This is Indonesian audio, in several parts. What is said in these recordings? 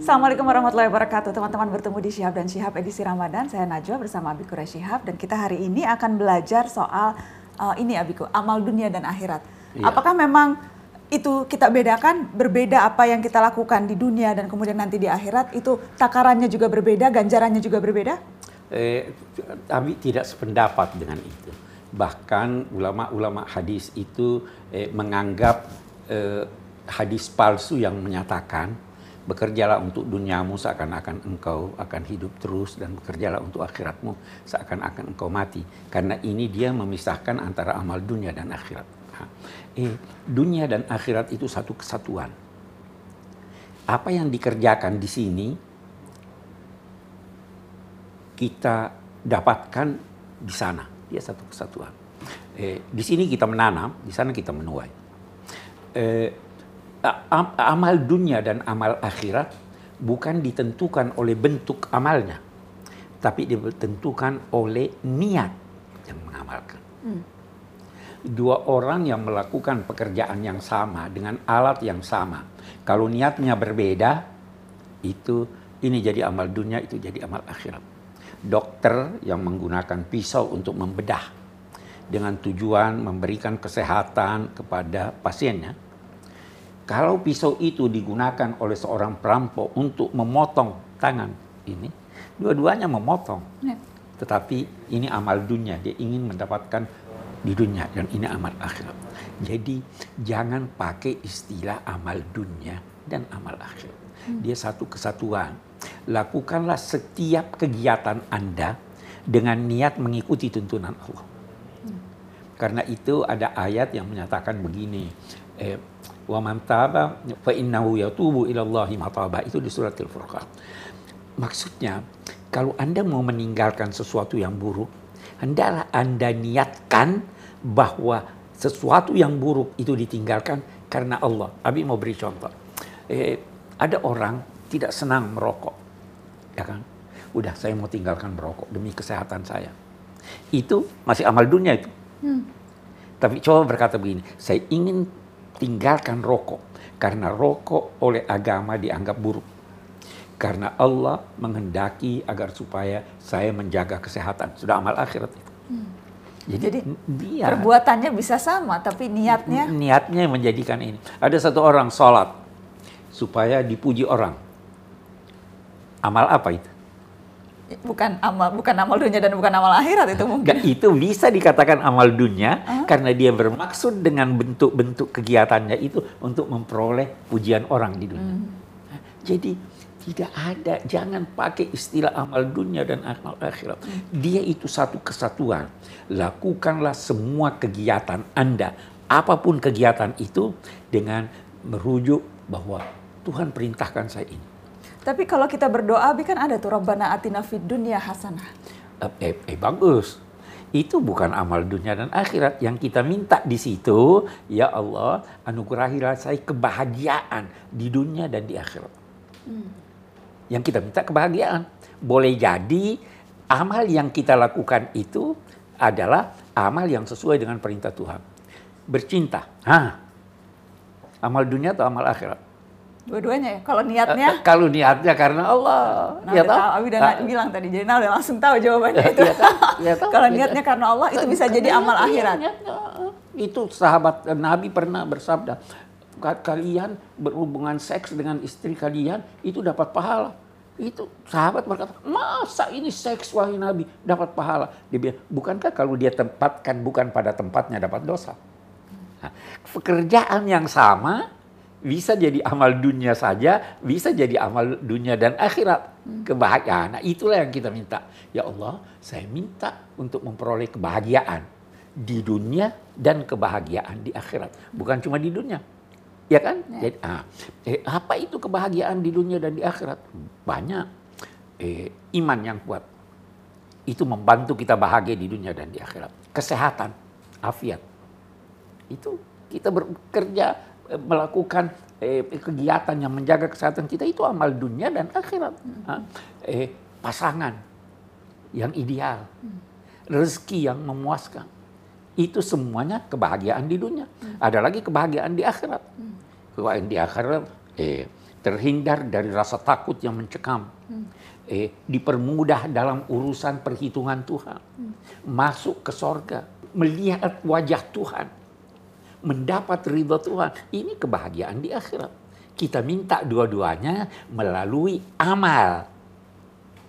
Assalamualaikum warahmatullahi wabarakatuh. Teman-teman bertemu di Syihab dan Syihab edisi Ramadan. Saya Najwa bersama Abiku Syihab dan kita hari ini akan belajar soal uh, ini Abiku, amal dunia dan akhirat. Iya. Apakah memang itu kita bedakan berbeda apa yang kita lakukan di dunia dan kemudian nanti di akhirat itu takarannya juga berbeda, ganjarannya juga berbeda? Eh, kami tidak sependapat dengan itu. Bahkan ulama-ulama hadis itu eh, menganggap eh, hadis palsu yang menyatakan Bekerjalah untuk duniamu seakan-akan engkau akan hidup terus dan bekerjalah untuk akhiratmu seakan-akan engkau mati. Karena ini dia memisahkan antara amal dunia dan akhirat. Eh, dunia dan akhirat itu satu kesatuan. Apa yang dikerjakan di sini kita dapatkan di sana. Dia satu kesatuan. Eh, di sini kita menanam, di sana kita menuai. Eh, amal dunia dan amal akhirat bukan ditentukan oleh bentuk amalnya, tapi ditentukan oleh niat yang mengamalkan. Hmm. Dua orang yang melakukan pekerjaan yang sama dengan alat yang sama, kalau niatnya berbeda, itu ini jadi amal dunia, itu jadi amal akhirat. Dokter yang menggunakan pisau untuk membedah dengan tujuan memberikan kesehatan kepada pasiennya, kalau pisau itu digunakan oleh seorang perampok untuk memotong tangan ini, dua-duanya memotong. Ya. Tetapi ini amal dunia, dia ingin mendapatkan di dunia dan ini amal akhirat. Jadi jangan pakai istilah amal dunia dan amal akhirat. Hmm. Dia satu kesatuan. Lakukanlah setiap kegiatan Anda dengan niat mengikuti tuntunan Allah. Hmm. Karena itu ada ayat yang menyatakan begini, eh, wa man taba fa innahu yatubu ila Allahi mataba itu di surat Al-Furqan. Maksudnya kalau Anda mau meninggalkan sesuatu yang buruk, hendaklah Anda niatkan bahwa sesuatu yang buruk itu ditinggalkan karena Allah. Abi mau beri contoh. Eh, ada orang tidak senang merokok. Ya kan? Udah saya mau tinggalkan merokok demi kesehatan saya. Itu masih amal dunia itu. Hmm. Tapi coba berkata begini, saya ingin tinggalkan rokok. Karena rokok oleh agama dianggap buruk. Karena Allah menghendaki agar supaya saya menjaga kesehatan. Sudah amal akhirat itu. Hmm. Jadi, Jadi dia perbuatannya bisa sama, tapi niatnya niatnya menjadikan ini. Ada satu orang sholat supaya dipuji orang. Amal apa itu? Bukan amal bukan amal dunia dan bukan amal akhirat itu mungkin. Gak, itu bisa dikatakan amal dunia uh karena dia bermaksud dengan bentuk-bentuk kegiatannya itu untuk memperoleh pujian orang di dunia. Hmm. Jadi tidak ada, jangan pakai istilah amal dunia dan amal akhirat. Hmm. Dia itu satu kesatuan. Lakukanlah semua kegiatan Anda, apa pun kegiatan itu dengan merujuk bahwa Tuhan perintahkan saya ini. Tapi kalau kita berdoa, Abi kan ada tuh Rabbana atina fid dunya hasanah. Eh, eh, eh bagus. Itu bukan amal dunia dan akhirat. Yang kita minta di situ, ya Allah, anugerahilah saya kebahagiaan di dunia dan di akhirat. Hmm. Yang kita minta kebahagiaan. Boleh jadi amal yang kita lakukan itu adalah amal yang sesuai dengan perintah Tuhan. Bercinta. Hah. Amal dunia atau amal akhirat? Dua-duanya ya. Kalau niatnya? Uh, kalau niatnya karena Allah. Nah, ya tahu. Abi udah nah. bilang tadi. Jadi nah udah langsung tahu jawabannya itu. ya, ya, kalau niatnya karena Allah itu bisa jadi amal akhirat. itu sahabat Nabi pernah bersabda, kalian berhubungan seks dengan istri kalian itu dapat pahala. Itu sahabat berkata, masa ini seks wahai Nabi dapat pahala? Dia bilang, bukankah kalau dia tempatkan bukan pada tempatnya dapat dosa? Nah, pekerjaan yang sama bisa jadi amal dunia saja, bisa jadi amal dunia dan akhirat. Hmm. Kebahagiaan. Nah, itulah yang kita minta. Ya Allah, saya minta untuk memperoleh kebahagiaan di dunia dan kebahagiaan di akhirat. Bukan cuma di dunia. Ya kan? Ya. Jadi, ah, eh, apa itu kebahagiaan di dunia dan di akhirat? Banyak. Eh, iman yang kuat. Itu membantu kita bahagia di dunia dan di akhirat. Kesehatan, afiat. Itu kita bekerja melakukan eh, kegiatan yang menjaga kesehatan kita itu amal dunia dan akhirat. Hmm. Eh, pasangan yang ideal, hmm. rezeki yang memuaskan, itu semuanya kebahagiaan di dunia. Hmm. Ada lagi kebahagiaan di akhirat. Hmm. Kebahagiaan di akhirat, eh, terhindar dari rasa takut yang mencekam, eh, dipermudah dalam urusan perhitungan Tuhan, masuk ke sorga, melihat wajah Tuhan, mendapat ridho Tuhan. Ini kebahagiaan di akhirat. Kita minta dua-duanya melalui amal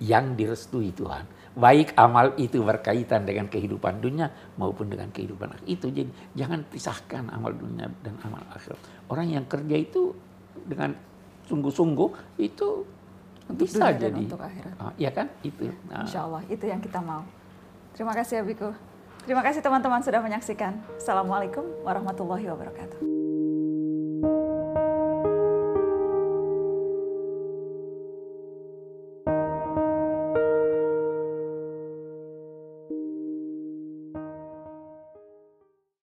yang direstui Tuhan. Baik amal itu berkaitan dengan kehidupan dunia maupun dengan kehidupan akhirat. Itu jadi jangan pisahkan amal dunia dan amal akhirat. Orang yang kerja itu dengan sungguh-sungguh itu Untuk bisa jadi. untuk akhirat. Ah, ya kan? Itu. Nah, Insya Allah itu yang kita mau. Terima kasih ya Biku. Terima kasih teman-teman sudah menyaksikan. Assalamualaikum warahmatullahi wabarakatuh.